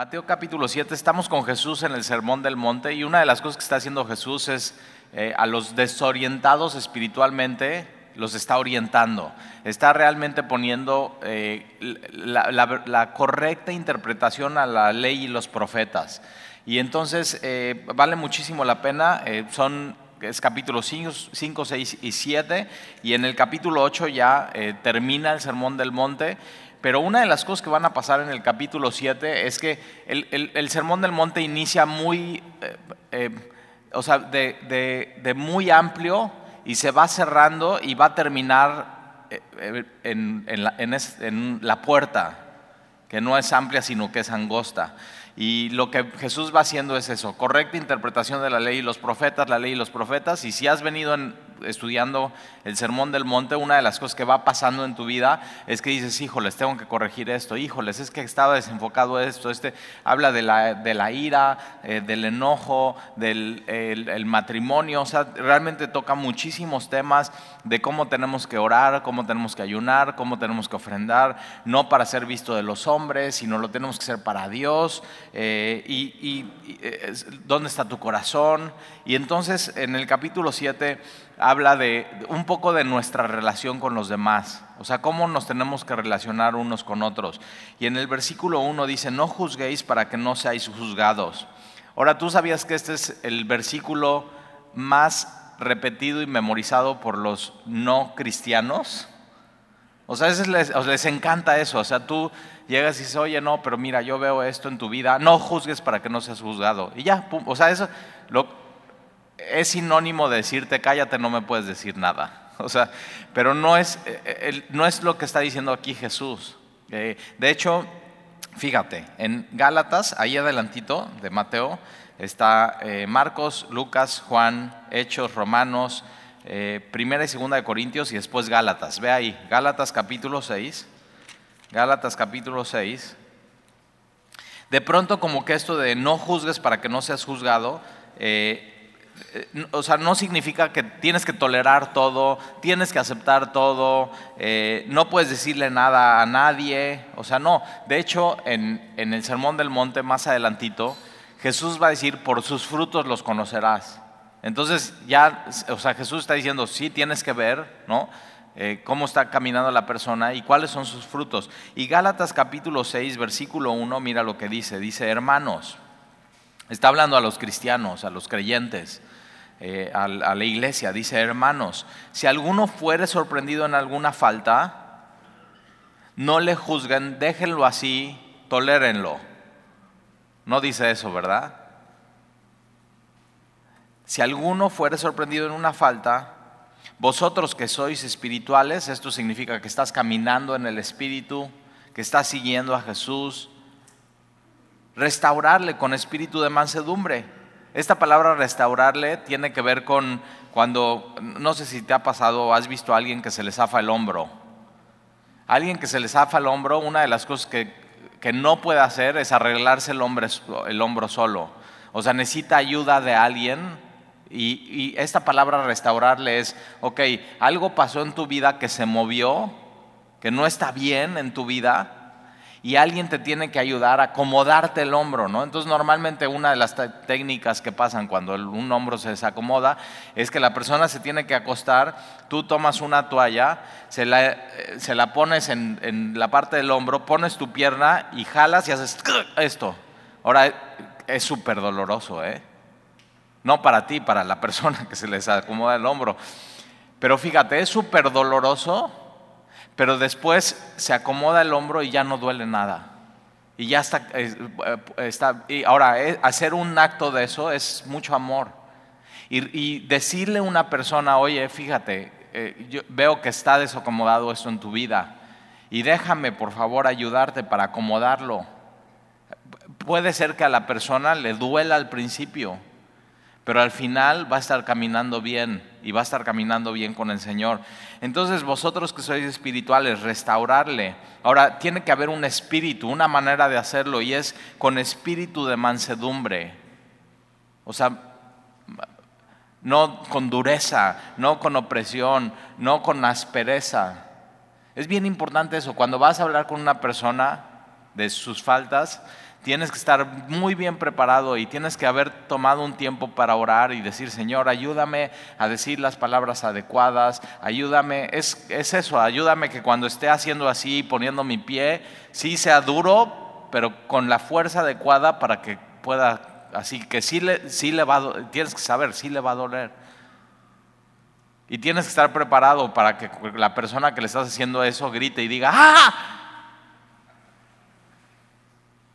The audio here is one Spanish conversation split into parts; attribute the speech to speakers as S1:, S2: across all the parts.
S1: Mateo capítulo 7, estamos con Jesús en el Sermón del Monte y una de las cosas que está haciendo Jesús es eh, a los desorientados espiritualmente, los está orientando, está realmente poniendo eh, la, correcta interpretación a la ley y los profetas. Y entonces eh, vale muchísimo la pena, son es capítulo 5, 6 y 7, y en el capítulo 8 ya termina el Sermón del Monte, pero una de las cosas que van a pasar en el capítulo 7 es que el, Sermón del Monte inicia muy, eh, eh, o sea, de, muy amplio y se va cerrando y va a terminar eh, en la puerta, que no es amplia sino que es angosta. Y lo que Jesús va haciendo es eso, correcta interpretación de la ley y los profetas, la ley y los profetas. Y si has venido estudiando el Sermón del Monte, una de las cosas que va pasando en tu vida es que dices, híjoles, tengo que corregir esto, híjoles, es que estaba desenfocado esto, este habla de la, de la ira, eh, del enojo, del el, matrimonio, o sea, realmente toca muchísimos temas de cómo tenemos que orar, cómo tenemos que ayunar, cómo tenemos que ofrendar, no para ser visto de los hombres, sino lo tenemos que hacer para Dios. Eh, y, eh, dónde está tu corazón. Y entonces en el capítulo 7 habla de un poco de nuestra relación con los demás, o sea, cómo nos tenemos que relacionar unos con otros. Y en el versículo 1 dice, no juzguéis para que no seáis juzgados. Ahora, ¿tú sabías que este es el versículo más repetido y memorizado por los no cristianos? O sea, les, les encanta eso. O sea, tú llegas y dices, oye, no, pero mira, yo veo esto en tu vida, no juzgues para que no seas juzgado. Y ya, o sea, eso lo, es sinónimo de decirte, cállate, no me puedes decir nada. O sea, pero no es, eh, eh, no es lo que está diciendo aquí Jesús. Eh, de hecho, fíjate, en Gálatas, ahí adelantito de Mateo, está Marcos, Lucas, Juan, Hechos, Romanos, Primera y Segunda de Corintios y después Gálatas. Ve ahí, Gálatas capítulo 6. Gálatas capítulo 6. De pronto como que esto de no juzgues para que no seas juzgado, o sea, no significa que tienes que tolerar todo, tienes que aceptar todo, eh, no puedes decirle nada a nadie, o sea, no. De hecho, en, en el Sermón del Monte, más adelantito, Jesús va a decir, por sus frutos los conocerás. Entonces ya, o sea, Jesús está diciendo, sí, tienes que ver, ¿no? Eh, cómo está caminando la persona y cuáles son sus frutos. Y Gálatas capítulo 6, versículo 1, mira lo que dice. Dice, hermanos, está hablando a los cristianos, a los creyentes, eh, a, a la iglesia. Dice, hermanos, si alguno fuere sorprendido en alguna falta, no le juzguen, déjenlo así, tolérenlo. No dice eso, ¿verdad? Si alguno fuere sorprendido en una falta, vosotros que sois espirituales, esto significa que estás caminando en el Espíritu, que estás siguiendo a Jesús, restaurarle con espíritu de mansedumbre. Esta palabra restaurarle tiene que ver con cuando, no sé si te ha pasado o has visto a alguien que se le zafa el hombro. Alguien que se le zafa el hombro, una de las cosas que, que no puede hacer es arreglarse el, el hombro solo. O sea, necesita ayuda de alguien y, esta palabra restaurarle es, ok, algo pasó en tu vida que se movió, que no está bien en tu vida, y alguien te tiene que ayudar a acomodarte el hombro, ¿no? Entonces normalmente una de las técnicas que pasan cuando un hombro se desacomoda es que la persona se tiene que acostar, tú tomas una toalla, se la, eh, pones en, en la parte del hombro, pones tu pierna y jalas y haces esto. Ahora es súper doloroso, ¿eh? No para ti, para la persona que se les acomoda el hombro. Pero fíjate, es súper doloroso, pero después se acomoda el hombro y ya no duele nada. Y ya está, y ahora, eh, hacer un acto de eso es mucho amor. Y, decirle a una persona, oye, fíjate, eh, yo veo que está desacomodado esto en tu vida y déjame por favor ayudarte para acomodarlo. Puede ser que a la persona le duela al principio, pero al final va a estar caminando bien y va a estar caminando bien con el Señor. Entonces vosotros que sois espirituales, restaurarle. Ahora, tiene que haber un espíritu, una manera de hacerlo y es con espíritu de mansedumbre. O sea, no con dureza, no con opresión, no con aspereza. Es bien importante eso. Cuando vas a hablar con una persona de sus faltas, tienes que estar muy bien preparado y tienes que haber tomado un tiempo para orar y decir, Señor, ayúdame a decir las palabras adecuadas, ayúdame, es, es eso, ayúdame que cuando esté haciendo así, poniendo mi pie, sí sea duro, pero con la fuerza adecuada para que pueda, así que sí le, sí le va a, tienes que saber, sí le va a doler. Y tienes que estar preparado para que la persona que le estás haciendo eso grite y diga, ¡ah!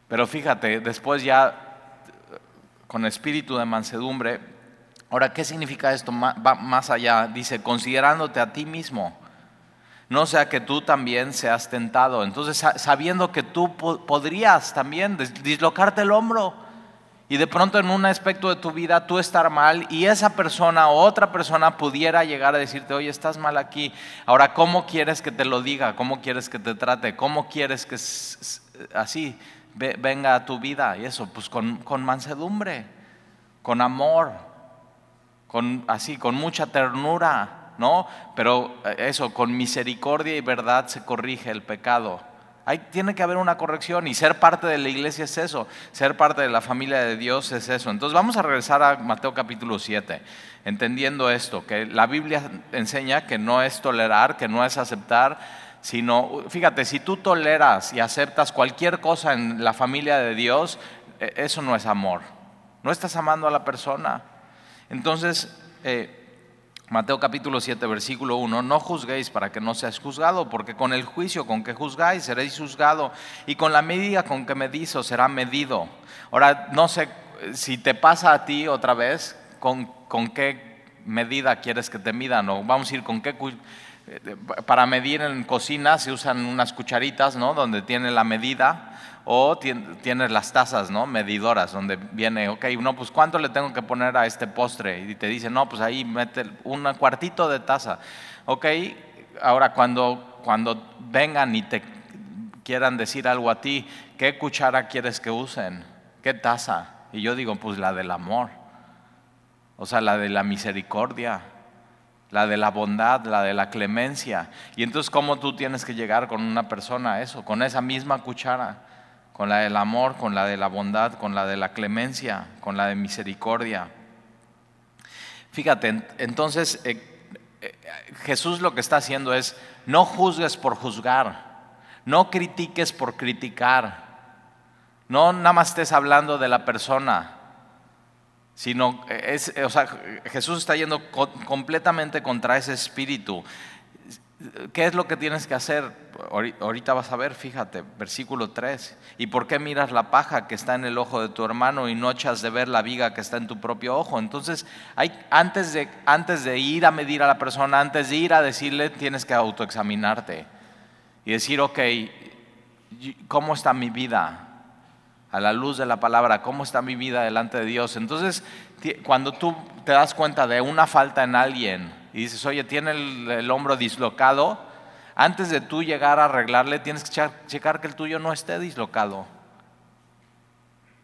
S1: Pero fíjate, después ya con espíritu de mansedumbre, ahora, ¿qué significa esto? Va más allá, dice, considerándote a ti mismo, no sea que tú también seas tentado. Entonces, sabiendo que tú podrías también dislocarte el hombro y de pronto en un aspecto de tu vida tú estar mal y esa persona o otra persona pudiera llegar a decirte, oye, estás mal aquí. Ahora, ¿cómo quieres que te lo diga? ¿Cómo quieres que te trate? ¿Cómo quieres que así? Venga a tu vida. Y eso, pues con, mansedumbre, con amor, con así, con mucha ternura, ¿no? Pero eh, eso, con misericordia y verdad se corrige el pecado. Hay, tiene que haber una corrección y ser parte de la iglesia es eso, ser parte de la familia de Dios es eso. Entonces vamos a regresar a Mateo capítulo 7, entendiendo esto, que la Biblia enseña que no es tolerar, que no es aceptar, sino, fíjate, si tú toleras y aceptas cualquier cosa en la familia de Dios, e, eso no es amor. No estás amando a la persona. Entonces, eh, Mateo capítulo 7, versículo 1, no juzguéis para que no seas juzgado, porque con el juicio con que juzgáis seréis juzgado, y con la medida con que medís os será medido. Ahora, no sé si te pasa a ti otra vez, con, con qué medida quieres que te midan, o vamos a ir con qué para medir en cocina se usan unas cucharitas, ¿no? Donde tiene la medida o tienes las tazas, ¿no? Medidoras, donde viene, ok, no, pues ¿cuánto le tengo que poner a este postre? Y te dice, no, pues ahí mete un cuartito de taza. Ok, ahora cuando, cuando vengan y te quieran decir algo a ti, ¿qué cuchara quieres que usen? ¿Qué taza? Y yo digo, pues la del amor, o sea, la de la misericordia la de la bondad, la de la clemencia. Y entonces, ¿cómo tú tienes que llegar con una persona a eso? Con esa misma cuchara, con la del amor, con la de la bondad, con la de la clemencia, con la de misericordia. Fíjate, entonces eh, eh, Jesús lo que está haciendo es, no juzgues por juzgar, no critiques por criticar, no nada más estés hablando de la persona, sino es, o sea, Jesús está yendo completamente contra ese espíritu. ¿Qué es lo que tienes que hacer? Ahorita vas a ver, fíjate, versículo 3. ¿Y por qué miras la paja que está en el ojo de tu hermano y no echas de ver la viga que está en tu propio ojo? Entonces, hay, antes, de, antes de ir a medir a la persona, antes de ir a decirle, tienes que autoexaminarte y decir, ok, ¿cómo está mi vida? A la luz de la palabra, cómo está mi vida delante de Dios. Entonces, cuando tú te das cuenta de una falta en alguien y dices, oye, tiene el, hombro dislocado, antes de tú llegar a arreglarle, tienes que checar que el tuyo no esté dislocado.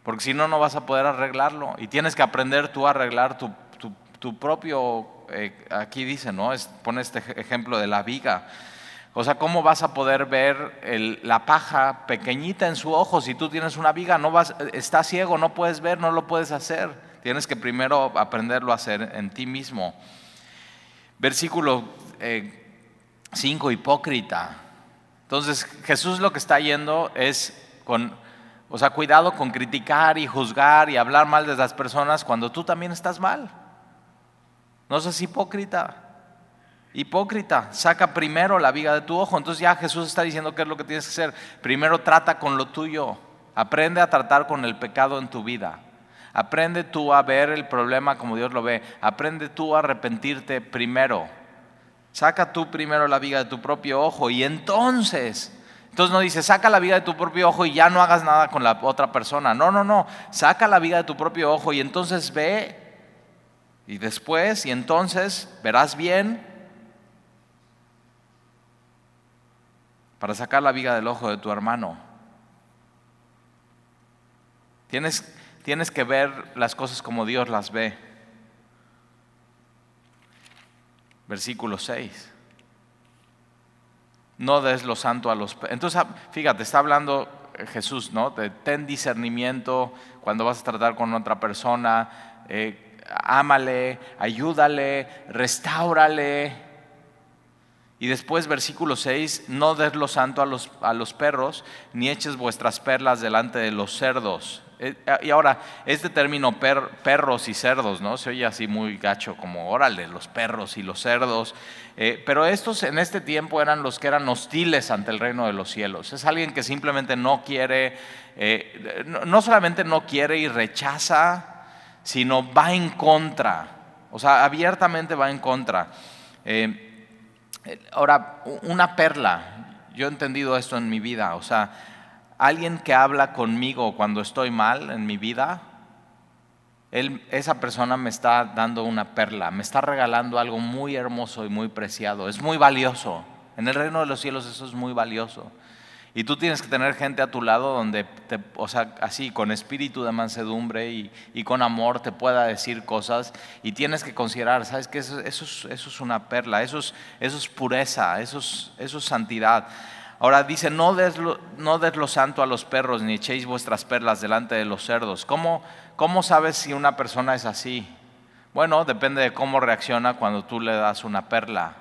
S1: Porque si no, no vas a poder arreglarlo. Y tienes que aprender tú a arreglar tu, propio, eh, aquí dice, ¿no? pone este ejemplo de la viga. O sea, ¿cómo vas a poder ver la paja pequeñita en su ojo si tú tienes una viga? No vas, estás ciego, no puedes ver, no lo puedes hacer. Tienes que primero aprenderlo a hacer en ti mismo. Versículo 5, eh, hipócrita. Entonces Jesús lo que está yendo es con, o sea, cuidado con criticar y juzgar y hablar mal de las personas cuando tú también estás mal. No seas hipócrita. Hipócrita, saca primero la viga de tu ojo. Entonces ya Jesús está diciendo qué es lo que tienes que hacer. Primero trata con lo tuyo. Aprende a tratar con el pecado en tu vida. Aprende tú a ver el problema como Dios lo ve. Aprende tú a arrepentirte primero. Saca tú primero la viga de tu propio ojo y entonces, entonces no dice, saca la viga de tu propio ojo y ya no hagas nada con la otra persona. No, no, no. Saca la viga de tu propio ojo y entonces ve y después y entonces verás bien para sacar la viga del ojo de tu hermano. Tienes, tienes que ver las cosas como Dios las ve. Versículo 6. No des lo santo a los... Entonces, fíjate, está hablando Jesús, ¿no? ten discernimiento cuando vas a tratar con otra persona, eh, ámale, ayúdale, restáurale. Y después, versículo 6, no des lo santo a los, a los perros, ni eches vuestras perlas delante de los cerdos. Eh, y ahora, este término perros y cerdos, ¿no? Se oye así muy gacho, como órale, los perros y los cerdos. Eh, pero estos en este tiempo eran los que eran hostiles ante el reino de los cielos. Es alguien que simplemente no quiere, eh, no, solamente no quiere y rechaza, sino va en contra. O sea, abiertamente va en contra. Ahora, una perla, yo he entendido esto en mi vida, o sea, alguien que habla conmigo cuando estoy mal en mi vida, esa persona me está dando una perla, me está regalando algo muy hermoso y muy preciado, es muy valioso. En el reino de los cielos eso es muy valioso. Y tú tienes que tener gente a tu lado donde, o sea, así, con espíritu de mansedumbre y, con amor te pueda decir cosas y tienes que considerar, ¿sabes qué? Eso, es, una perla, eso es, eso es pureza, eso es, eso es santidad. Ahora dice, no des, lo, no des lo santo a los perros, ni echéis vuestras perlas delante de los cerdos. ¿Cómo, ¿Cómo sabes si una persona es así? Bueno, depende de cómo reacciona cuando tú le das una perla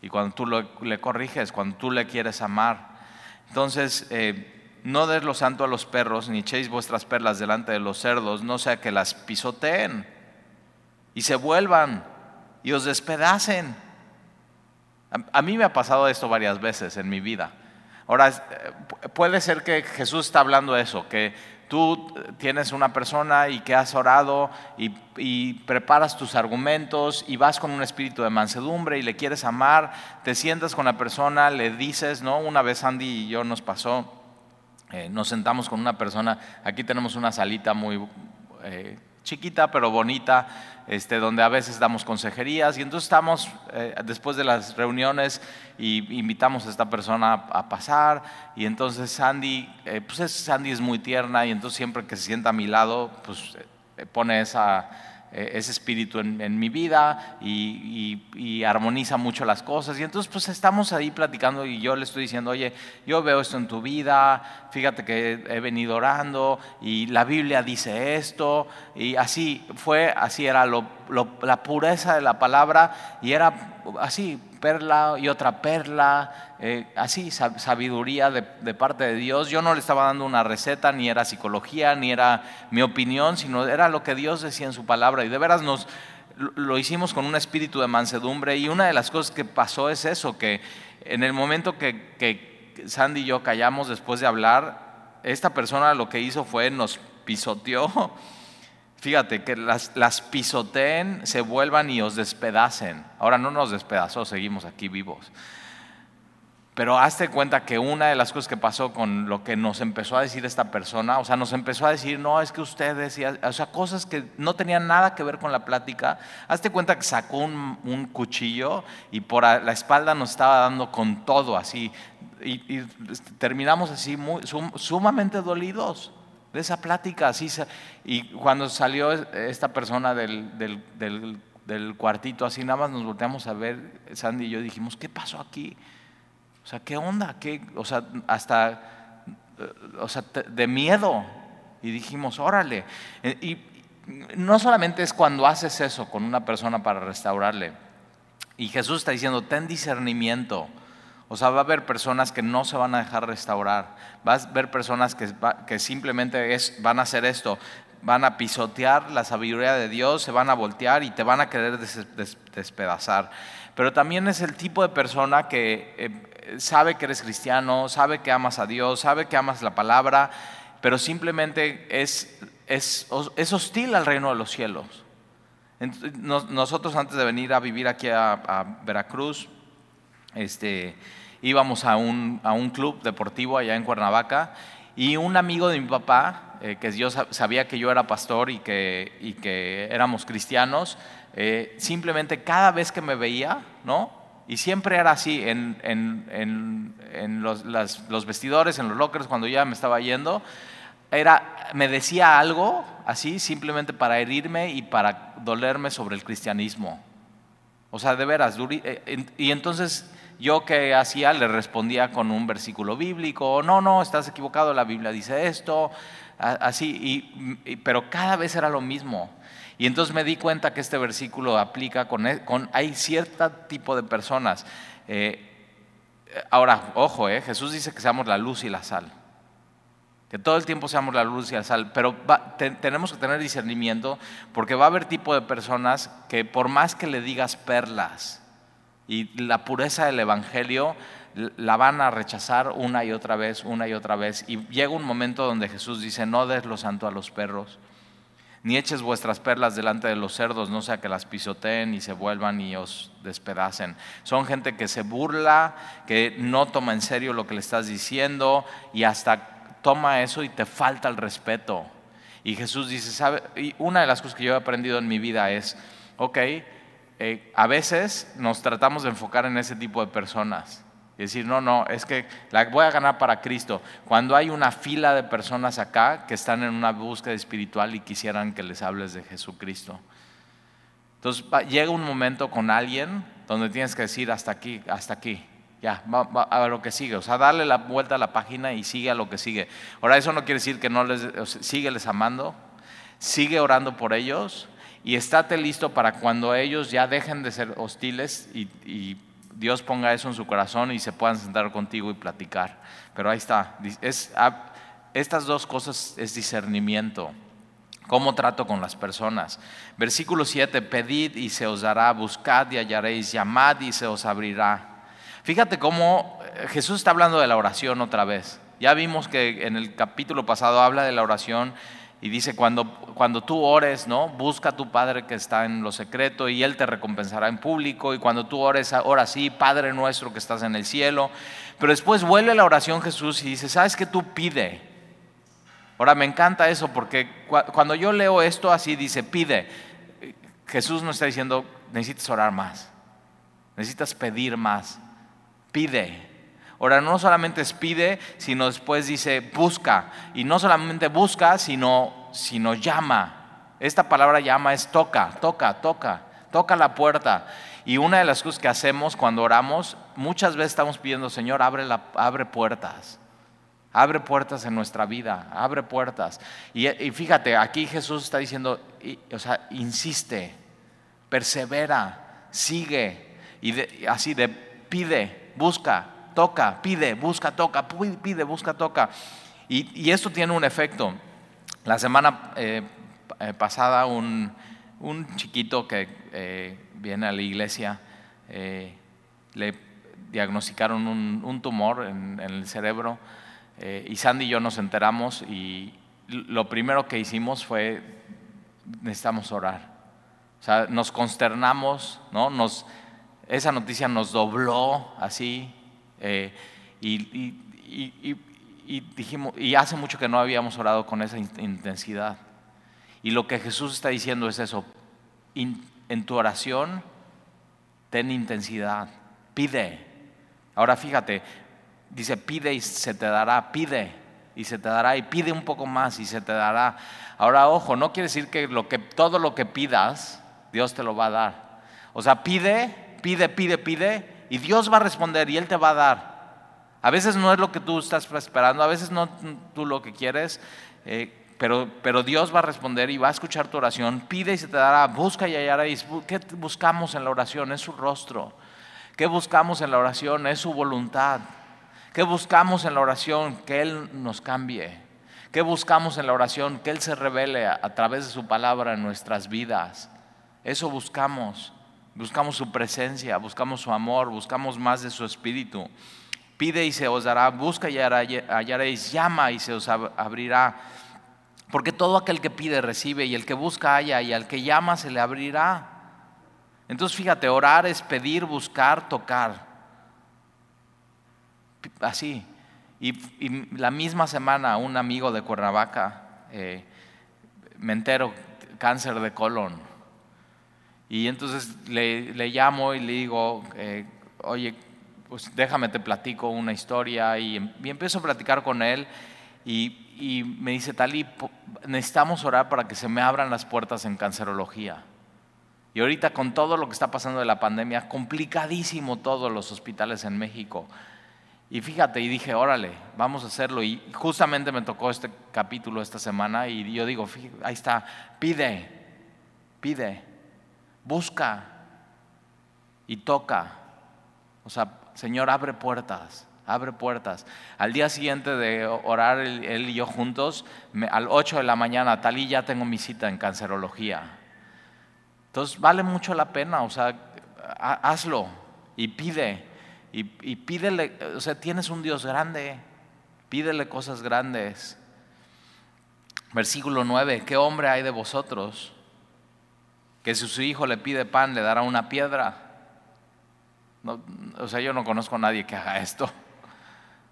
S1: y cuando tú le corriges, cuando tú le quieres amar. Entonces, eh, no des lo santo a los perros, ni echéis vuestras perlas delante de los cerdos, no sea que las pisoteen y se vuelvan y os despedacen. A, mí me ha pasado esto varias veces en mi vida. Ahora, eh, puede ser que Jesús está hablando de eso, que tú tienes una persona y que has orado y, preparas tus argumentos y vas con un espíritu de mansedumbre y le quieres amar, te sientas con la persona, le dices, ¿no? Una vez Andy y yo nos pasó, eh, nos sentamos con una persona, aquí tenemos una salita muy... Eh, chiquita pero bonita, este, donde a veces damos consejerías. Y entonces estamos eh, después de las reuniones y invitamos a esta persona a, pasar. Y entonces Sandy, eh, pues es, Sandy es muy tierna y entonces siempre que se sienta a mi lado, pues eh, pone esa ese espíritu en, mi vida y, armoniza mucho las cosas. Y entonces pues estamos ahí platicando y yo le estoy diciendo, oye, yo veo esto en tu vida, fíjate que he venido orando y la Biblia dice esto. Y así fue, así era la pureza de la palabra y era así, perla y otra perla, eh, así, sabiduría de, parte de Dios. Yo no le estaba dando una receta, ni era psicología, ni era mi opinión, sino era lo que Dios decía en su palabra. Y de veras nos lo hicimos con un espíritu de mansedumbre. Y una de las cosas que pasó es eso, que en el momento que, que Sandy y yo callamos después de hablar, esta persona lo que hizo fue nos pisoteó Fíjate, que las, pisoteen, se vuelvan y os despedacen. Ahora no nos despedazó, seguimos aquí vivos. Pero hazte cuenta que una de las cosas que pasó con lo que nos empezó a decir esta persona, o sea, nos empezó a decir, no, es que ustedes, o sea, cosas que no tenían nada que ver con la plática. Hazte cuenta que sacó un, cuchillo y por la espalda nos estaba dando con todo así. Y, terminamos así sumamente dolidos de esa plática. Así y cuando salió esta persona del, del, cuartito, así nada más nos volteamos a ver, Sandy y yo dijimos, ¿qué pasó aquí? O sea, ¿qué onda? ¿Qué? O sea, hasta o sea, de miedo. Y dijimos, órale. E, y no solamente es cuando haces eso con una persona para restaurarle. Y Jesús está diciendo, ten discernimiento. O sea, va a haber personas que no se van a dejar restaurar. Va a haber personas que, que simplemente es, van a hacer esto. Van a pisotear la sabiduría de Dios, se van a voltear y te van a querer despedazar. Pero también es el tipo de persona que eh, sabe que eres cristiano, sabe que amas a Dios, sabe que amas la palabra, pero simplemente es, es, es hostil al reino de los cielos. Nosotros antes de venir a vivir aquí a, a Veracruz, este, íbamos a un, a un club deportivo allá en Cuernavaca y un amigo de mi papá, eh, que yo sabía que yo era pastor y que, y que éramos cristianos, eh, simplemente cada vez que me veía, ¿no? Y siempre era así, en, en, en, los, los, vestidores, en los lockers, cuando ya me estaba yendo, era, me decía algo así simplemente para herirme y para dolerme sobre el cristianismo. O sea, de veras, eh, y entonces yo que hacía le respondía con un versículo bíblico, no, no, estás equivocado, la Biblia dice esto, así, y, pero cada vez era lo mismo. Y entonces me di cuenta que este versículo aplica con, e, con hay cierto tipo de personas. Eh, ahora, ojo, eh, Jesús dice que seamos la luz y la sal. Que todo el tiempo seamos la luz y la sal, pero tenemos que tener discernimiento porque va a haber tipo de personas que por más que le digas perlas y la pureza del Evangelio, la van a rechazar una y otra vez, una y otra vez. Y llega un momento donde Jesús dice, no des lo santo a los perros, ni eches vuestras perlas delante de los cerdos, no sea que las pisoteen y se vuelvan y os despedacen. Son gente que se burla, que no toma en serio lo que le estás diciendo y hasta toma eso y te falta el respeto. Y Jesús dice, ¿sabe? Y una de las cosas que yo he aprendido en mi vida es, ok, eh, a veces nos tratamos de enfocar en ese tipo de personas. Y decir, no, no, es que la voy a ganar para Cristo. Cuando hay una fila de personas acá que están en una búsqueda espiritual y quisieran que les hables de Jesucristo. Entonces llega un momento con alguien donde tienes que decir hasta aquí, hasta aquí. Ya, va, a lo que sigue. O sea, darle la vuelta a la página y sigue a lo que sigue. Ahora, eso no quiere decir que no les, sigue les amando, sigue orando por ellos y estate listo para cuando ellos ya dejen de ser hostiles y, Dios ponga eso en su corazón y se puedan sentar contigo y platicar. Pero ahí está. Es, estas dos cosas es discernimiento. ¿Cómo trato con las personas? Versículo 7, pedid y se os dará, buscad y hallaréis, llamad y se os abrirá. Fíjate cómo eh, Jesús está hablando de la oración otra vez. Ya vimos que en el capítulo pasado habla de la oración y dice, cuando, cuando tú ores, ¿no? Busca a tu Padre que está en lo secreto y Él te recompensará en público. Y cuando tú ores, ora sí, Padre nuestro que estás en el cielo. Pero después vuelve la oración Jesús y dice, ¿sabes qué tú pide? Ahora me encanta eso porque cuando yo leo esto así, dice, pide. Jesús no está diciendo, necesitas orar más, necesitas pedir más pide. Ahora, no solamente es pide, sino después dice busca. Y no solamente busca, sino, sino llama. Esta palabra llama es toca, toca, toca, toca la puerta. Y una de las cosas que hacemos cuando oramos, muchas veces estamos pidiendo, Señor, abre, la, abre puertas. Abre puertas en nuestra vida, abre puertas. Y, fíjate, aquí Jesús está diciendo, o sea, insiste, persevera, sigue. Y así de pide, busca, toca, pide, busca, toca, pide, busca, toca. Y, esto tiene un efecto. La semana eh, eh, pasada un, chiquito que eh, viene a la iglesia le diagnosticaron un, tumor en, el cerebro y Sandy y yo nos enteramos y lo primero que hicimos fue necesitamos orar. O sea, nos consternamos, ¿no? Nos, esa noticia nos dobló así eh, y, dijimos, y hace mucho que no habíamos orado con esa intensidad. Y lo que Jesús está diciendo es eso, en tu oración ten intensidad, pide. Ahora fíjate, dice pide y se te dará, pide y se te dará y pide un poco más y se te dará. Ahora ojo, no quiere decir que, lo que todo lo que pidas Dios te lo va a dar. O sea, pide pide, pide, pide, y Dios va a responder y Él te va a dar. A veces no es lo que tú estás esperando, a veces no tú lo que quieres, eh, pero, pero Dios va a responder y va a escuchar tu oración. Pide y se te dará, busca y hallaréis. ¿Qué buscamos en la oración? Es su rostro. ¿Qué buscamos en la oración? Es su voluntad. ¿Qué buscamos en la oración? Que Él nos cambie. ¿Qué buscamos en la oración? Que Él se revele a través de su palabra en nuestras vidas. Eso buscamos. Buscamos su presencia, buscamos su amor, buscamos más de su espíritu. Pide y se os dará, busca y hallaréis, llama y se os abrirá. Porque todo aquel que pide recibe y el que busca halla y al que llama se le abrirá. Entonces fíjate, orar es pedir, buscar, tocar. Así. Y, la misma semana un amigo de Cuernavaca, eh, me entero, cáncer de colon. Y entonces le, le llamo y le digo, eh, oye, pues déjame te platico una historia y, empiezo a platicar con él y, y me dice, Tali, necesitamos orar para que se me abran las puertas en cancerología. Y ahorita con todo lo que está pasando de la pandemia, complicadísimo todos los hospitales en México. Y fíjate, y dije, órale, vamos a hacerlo. Y justamente me tocó este capítulo esta semana y yo digo, ahí está, pide, pide, busca y toca. O sea, Señor, abre puertas, abre puertas. Al día siguiente de orar él, y yo juntos, al 8 de la mañana, tal y ya tengo mi cita en cancerología. Entonces vale mucho la pena, o sea, hazlo y pide. Y, y, pídele, o sea, tienes un Dios grande, pídele cosas grandes. Versículo 9, ¿qué hombre hay de vosotros que si su hijo le pide pan le dará una piedra? o sea, yo no conozco a nadie que haga esto.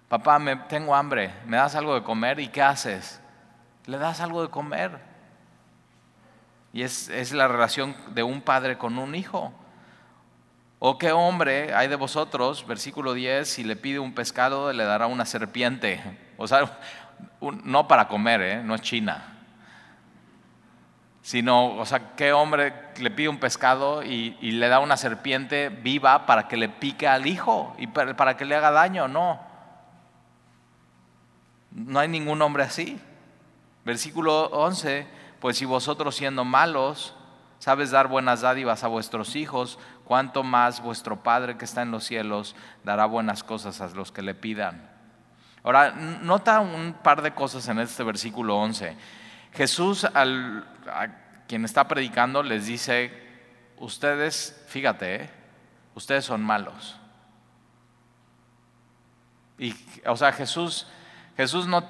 S1: Papá, me, tengo hambre, ¿me das algo de comer? ¿Y qué haces? Le das algo de comer. Y es, es la relación de un padre con un hijo. ¿O qué hombre hay de vosotros, versículo 10, si le pide un pescado, le dará una serpiente? O sea, no para comer, ¿eh? no es China sino, o sea, ¿qué hombre le pide un pescado y, le da una serpiente viva para que le pique al hijo y para, para, que le haga daño? No. No hay ningún hombre así. Versículo 11, pues si vosotros siendo malos sabes dar buenas dádivas a vuestros hijos, cuánto más vuestro Padre que está en los cielos dará buenas cosas a los que le pidan. Ahora, nota un par de cosas en este versículo 11. Jesús al, a quien está predicando les dice, ustedes, fíjate, ¿eh? ustedes son malos. Y, o sea, Jesús, Jesús no,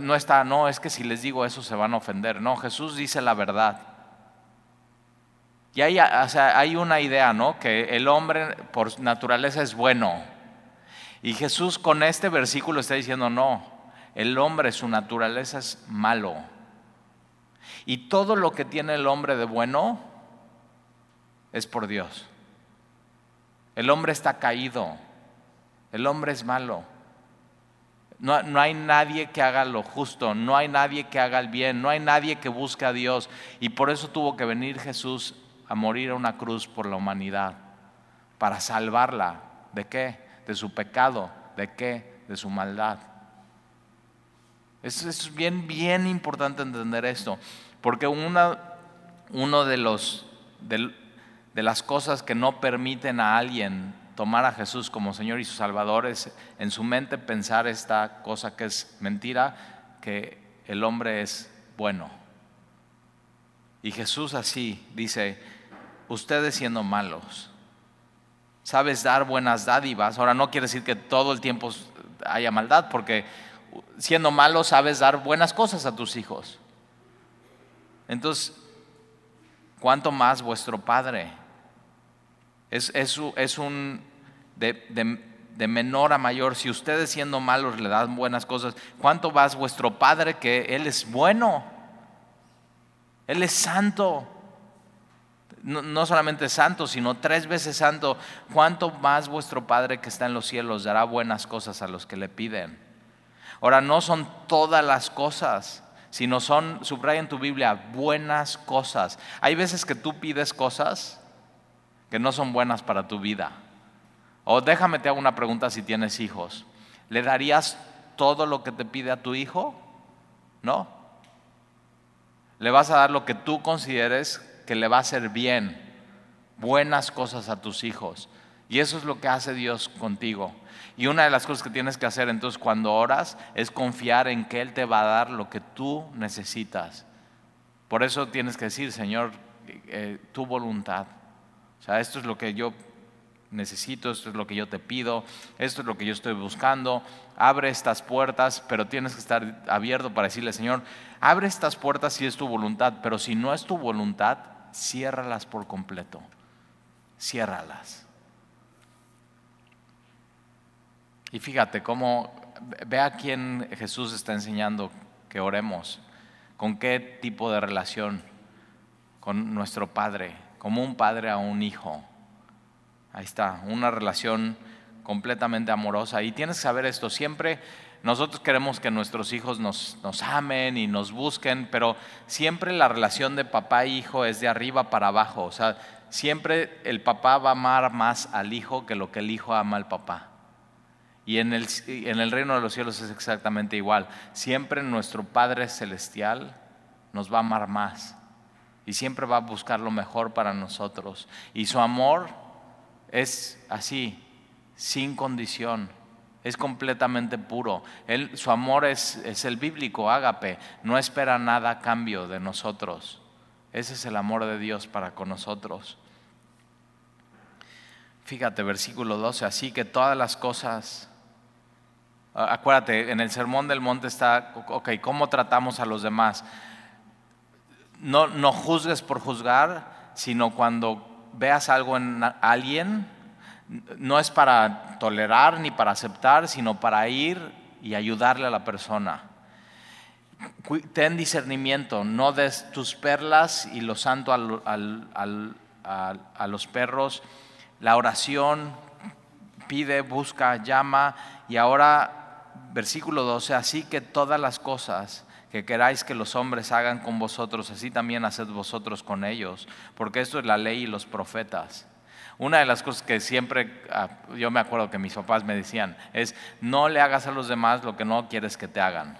S1: no está, no, es que si les digo eso se van a ofender. No, Jesús dice la verdad. Y hay, o sea, hay una idea, ¿no? Que el hombre por naturaleza es bueno. Y Jesús con este versículo está diciendo, no, el hombre, su naturaleza es malo. Y todo lo que tiene el hombre de bueno es por Dios. El hombre está caído. El hombre es malo. No, no, hay nadie que haga lo justo, no hay nadie que haga el bien, no hay nadie que busque a Dios. Y por eso tuvo que venir Jesús a morir a una cruz por la humanidad, para salvarla. ¿De qué? De su pecado. ¿De qué? De su maldad. Es, bien, bien importante entender esto, porque una, uno de, los, de, las cosas que no permiten a alguien tomar a Jesús como Señor y su Salvador es en su mente pensar esta cosa que es mentira, que el hombre es bueno. Y Jesús así dice, ustedes siendo malos, sabes dar buenas dádivas. Ahora no quiere decir que todo el tiempo haya maldad, porque siendo malo sabes dar buenas cosas a tus hijos. Entonces, ¿cuánto más vuestro Padre? Es, es, un de, de, menor a mayor. Si ustedes siendo malos le dan buenas cosas, ¿cuánto más vuestro Padre que Él es bueno? Él es santo. No, no, solamente santo, sino tres veces santo. ¿Cuánto más vuestro Padre que está en los cielos dará buenas cosas a los que le piden? Ahora, no son todas las cosas, sino son, subraya en tu Biblia, buenas cosas. Hay veces que tú pides cosas que no son buenas para tu vida. O déjame te hago una pregunta si tienes hijos. ¿Le darías todo lo que te pide a tu hijo? No. Le vas a dar lo que tú consideres que le va a hacer bien, buenas cosas a tus hijos. Y eso es lo que hace Dios contigo. Y una de las cosas que tienes que hacer entonces cuando oras es confiar en que Él te va a dar lo que tú necesitas. Por eso tienes que decir, Señor, eh, tu voluntad. O sea, esto es lo que yo necesito, esto es lo que yo te pido, esto es lo que yo estoy buscando. Abre estas puertas, pero tienes que estar abierto para decirle, Señor, abre estas puertas si es tu voluntad, pero si no es tu voluntad, ciérralas por completo. Ciérralas. Y fíjate cómo, ve a quién Jesús está enseñando que oremos, con qué tipo de relación, con nuestro Padre, como un padre a un hijo. Ahí está, una relación completamente amorosa. Y tienes que saber esto, siempre nosotros queremos que nuestros hijos nos, nos, amen y nos busquen, pero siempre la relación de papá e hijo es de arriba para abajo. O sea, siempre el papá va a amar más al hijo que lo que el hijo ama al papá. Y en el, en el reino de los cielos es exactamente igual. Siempre nuestro Padre Celestial nos va a amar más y siempre va a buscar lo mejor para nosotros. Y su amor es así, sin condición es completamente puro. Él, su amor es, es el bíblico, ágape, no espera nada a cambio de nosotros. Ese es el amor de Dios para con nosotros. Fíjate, versículo 12, así que todas las cosas, acuérdate, en el Sermón del Monte está, ok, ¿cómo tratamos a los demás? No, no juzgues por juzgar, sino cuando veas algo en alguien, no es para tolerar ni para aceptar, sino para ir y ayudarle a la persona. Ten discernimiento, no des tus perlas y lo santo a los perros. La oración pide, busca, llama. Y ahora, versículo 12, así que todas las cosas que queráis que los hombres hagan con vosotros, así también haced vosotros con ellos, porque esto es la ley y los profetas. Una de las cosas que siempre, ah, yo me acuerdo que mis papás me decían, es no le hagas a los demás lo que no quieres que te hagan.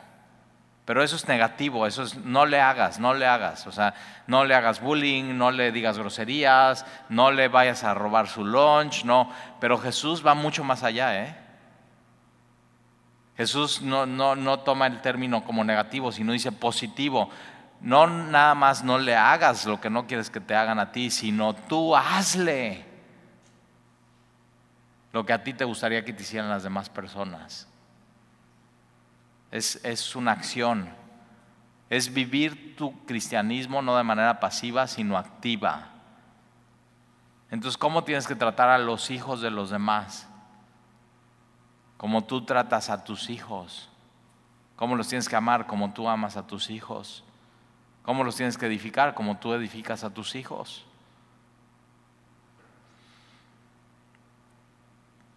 S1: Pero eso es negativo, eso es no le hagas, no le hagas. O sea, no le hagas bullying, no le digas groserías, no le vayas a robar su lunch, no. Pero Jesús va mucho más allá, ¿eh? Jesús no, no, no toma el término como negativo, sino dice positivo. No nada más no le hagas lo que no quieres que te hagan a ti, sino tú hazle lo que a ti te gustaría que te hicieran las demás personas. Es, es una acción. Es vivir tu cristianismo no de manera pasiva, sino activa. Entonces, ¿cómo tienes que tratar a los hijos de los demás? Como tú tratas a tus hijos. ¿Cómo los tienes que amar como tú amas a tus hijos? ¿Cómo los tienes que edificar como tú edificas a tus hijos?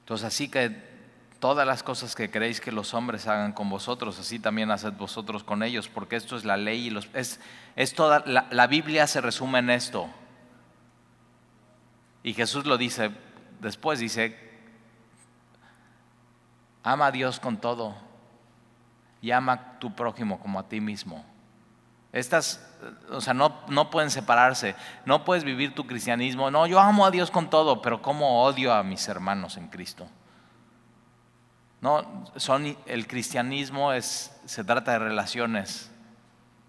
S1: Entonces, así que todas las cosas que queréis que los hombres hagan con vosotros, así también haced vosotros con ellos, porque esto es la ley y los, es, es toda, la, la Biblia se resume en esto. Y Jesús lo dice, después dice, ama a Dios con todo y ama a tu prójimo como a ti mismo. Estas, o sea, no, no pueden separarse. No puedes vivir tu cristianismo. No, yo amo a Dios con todo, pero ¿cómo odio a mis hermanos en Cristo? No, son, el cristianismo es, se trata de relaciones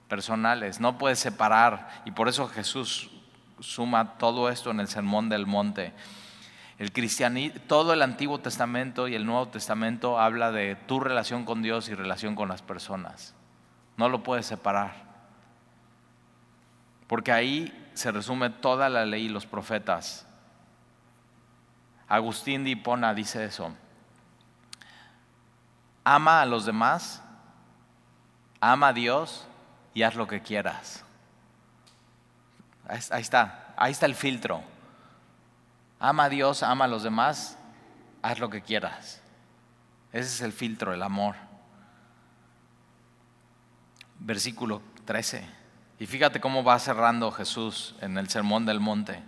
S1: personales. No puedes separar. Y por eso Jesús suma todo esto en el Sermón del Monte. El cristianismo, todo el Antiguo Testamento y el Nuevo Testamento habla de tu relación con Dios y relación con las personas. No lo puedes separar. Porque ahí se resume toda la ley y los profetas. Agustín de Hipona dice eso. Ama a los demás, ama a Dios y haz lo que quieras. Ahí está, ahí está el filtro. Ama a Dios, ama a los demás, haz lo que quieras. Ese es el filtro, el amor. Versículo 13. Y fíjate cómo va cerrando Jesús en el Sermón del Monte.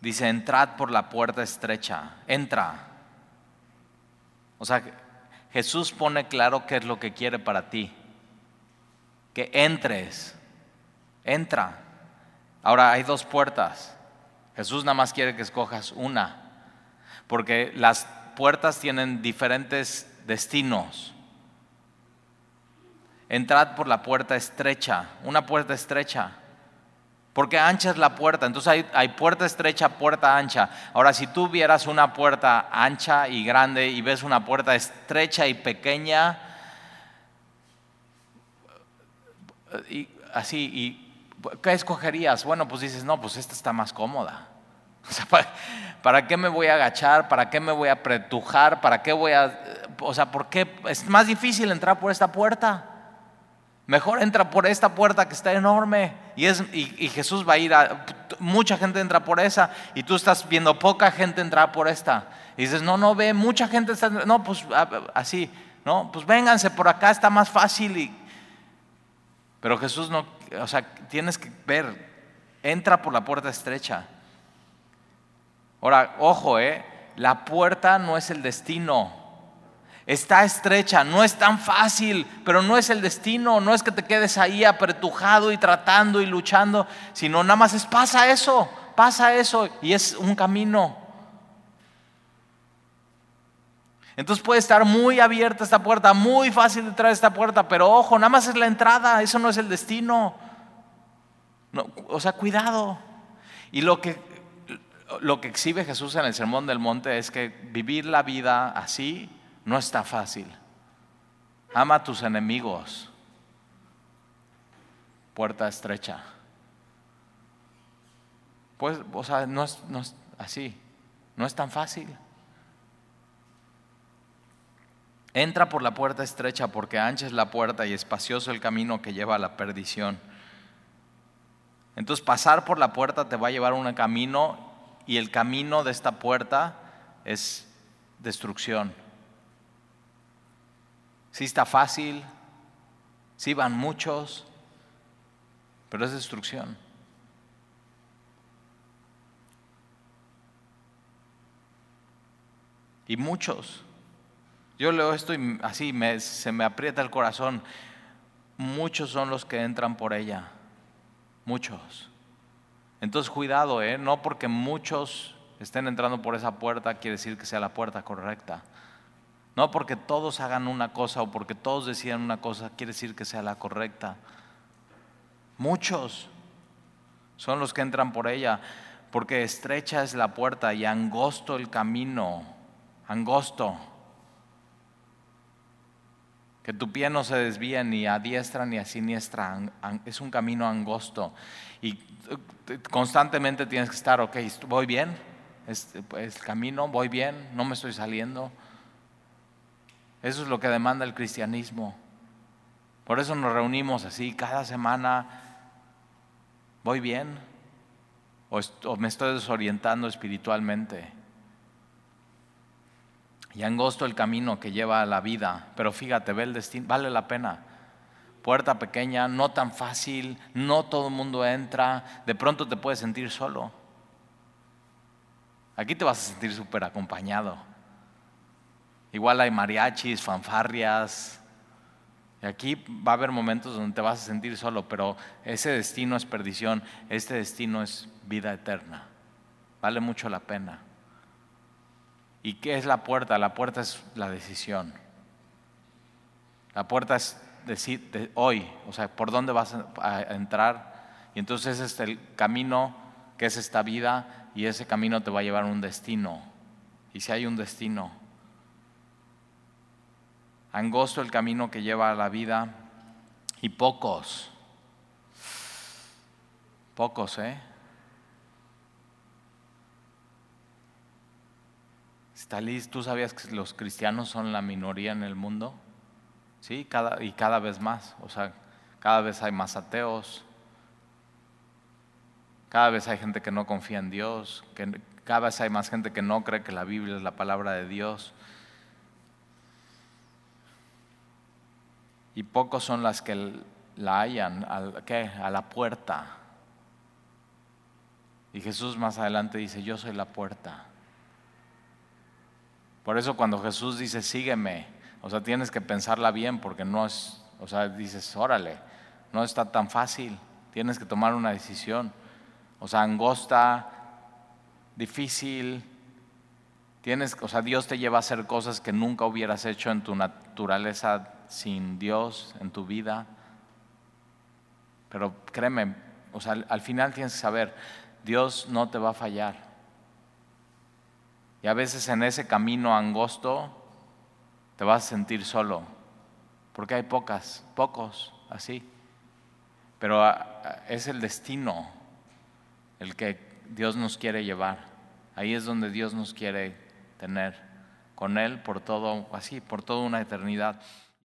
S1: Dice, entrad por la puerta estrecha, entra. O sea, Jesús pone claro qué es lo que quiere para ti. Que entres, entra. Ahora hay dos puertas. Jesús nada más quiere que escojas una. Porque las puertas tienen diferentes destinos entrad por la puerta estrecha, una puerta estrecha. Porque ancha es la puerta, entonces hay, puerta estrecha, puerta ancha. Ahora, si tú vieras una puerta ancha y grande y ves una puerta estrecha y pequeña, y así, y, ¿qué escogerías? Bueno, pues dices, no, pues esta está más cómoda. ¿para, ¿para, qué me voy a agachar? ¿Para qué me voy a pretujar? ¿Para qué voy a.? O sea, ¿por qué? Es más difícil entrar por esta puerta. Mejor entra por esta puerta que está enorme. Y, es, y, Jesús va a ir a... Mucha gente entra por esa y tú estás viendo poca gente entrar por esta. Y dices, no, no ve, mucha gente está... No, pues así, ¿no? Pues vénganse por acá, está más fácil. Y... Pero Jesús no, o sea, tienes que ver, entra por la puerta estrecha. Ahora, ojo, ¿eh? La puerta no es el destino. Está estrecha, no es tan fácil, pero no es el destino, no es que te quedes ahí apretujado y tratando y luchando, sino nada más es pasa eso, pasa eso y es un camino. Entonces puede estar muy abierta esta puerta, muy fácil de entrar esta puerta, pero ojo, nada más es la entrada, eso no es el destino. o sea, cuidado. Y lo que, lo que exhibe Jesús en el Sermón del Monte es que vivir la vida así no está fácil. Ama a tus enemigos. Puerta estrecha. Pues, o sea, no no es así. No es tan fácil. Entra por la puerta estrecha porque ancha es la puerta y espacioso el camino que lleva a la perdición. Entonces pasar por la puerta te va a llevar a un camino y el camino de esta puerta es destrucción. Sí está fácil, sí van muchos, pero es destrucción. Y muchos. Yo leo esto y así se me aprieta el corazón. Muchos son los que entran por ella. Muchos. Entonces cuidado, ¿eh? no porque muchos estén entrando por esa puerta quiere decir que sea la puerta correcta. No porque todos hagan una cosa o porque todos decidan una cosa quiere decir que sea la correcta. Muchos son los que entran por ella, porque estrecha es la puerta y angosto el camino, angosto. Que tu pie no se desvíe ni a diestra ni a siniestra, es un camino angosto. Y eh, constantemente tienes que estar, ok, voy bien, es el camino, voy bien, no me estoy saliendo. Eso es lo que demanda el cristianismo. Por eso nos reunimos así cada semana. ¿Voy bien? ¿O, me estoy desorientando espiritualmente? Y angosto el camino que lleva a la vida. Pero fíjate, ve el destino, vale la pena. Puerta pequeña, no tan fácil, no todo el mundo entra. De pronto te puedes sentir solo. Aquí te vas a sentir súper acompañado. Igual hay mariachis, fanfarrias. Y aquí va a haber momentos donde te vas a sentir solo, pero ese destino es perdición, este destino es vida eterna. Vale mucho la pena. ¿Y qué es la puerta? La puerta es la decisión. La puerta es decir hoy, o sea, por dónde vas a entrar. Y entonces es el camino que es esta vida y ese camino te va a llevar a un destino. Y si hay un destino, angosto el camino que lleva a la vida y pocos, pocos, ¿eh? ¿Tú sabías que los cristianos son la minoría en el mundo? Sí, y cada vez más, o sea, cada vez hay más ateos, cada vez hay gente que no confía en Dios, cada vez hay más gente que no cree que la Biblia es la palabra de Dios. y pocos son las que la hallan a la puerta. Y Jesús más adelante dice, yo soy la puerta. Por eso cuando Jesús dice, sígueme, o sea, tienes que pensarla bien porque no es, o sea, dices, órale, no está tan fácil, tienes que tomar una decisión. O sea, angosta, difícil, tienes, o sea, Dios te lleva a hacer cosas que nunca hubieras hecho en tu naturaleza sin Dios en tu vida. Pero créeme, o sea, al, final tienes que saber, Dios no te va a fallar. Y a veces en ese camino angosto te vas a sentir solo, porque hay pocas, pocos así. Pero ah, ah, es el destino el que Dios nos quiere llevar. Ahí es donde Dios nos quiere tener con Él por todo, así, por toda una eternidad.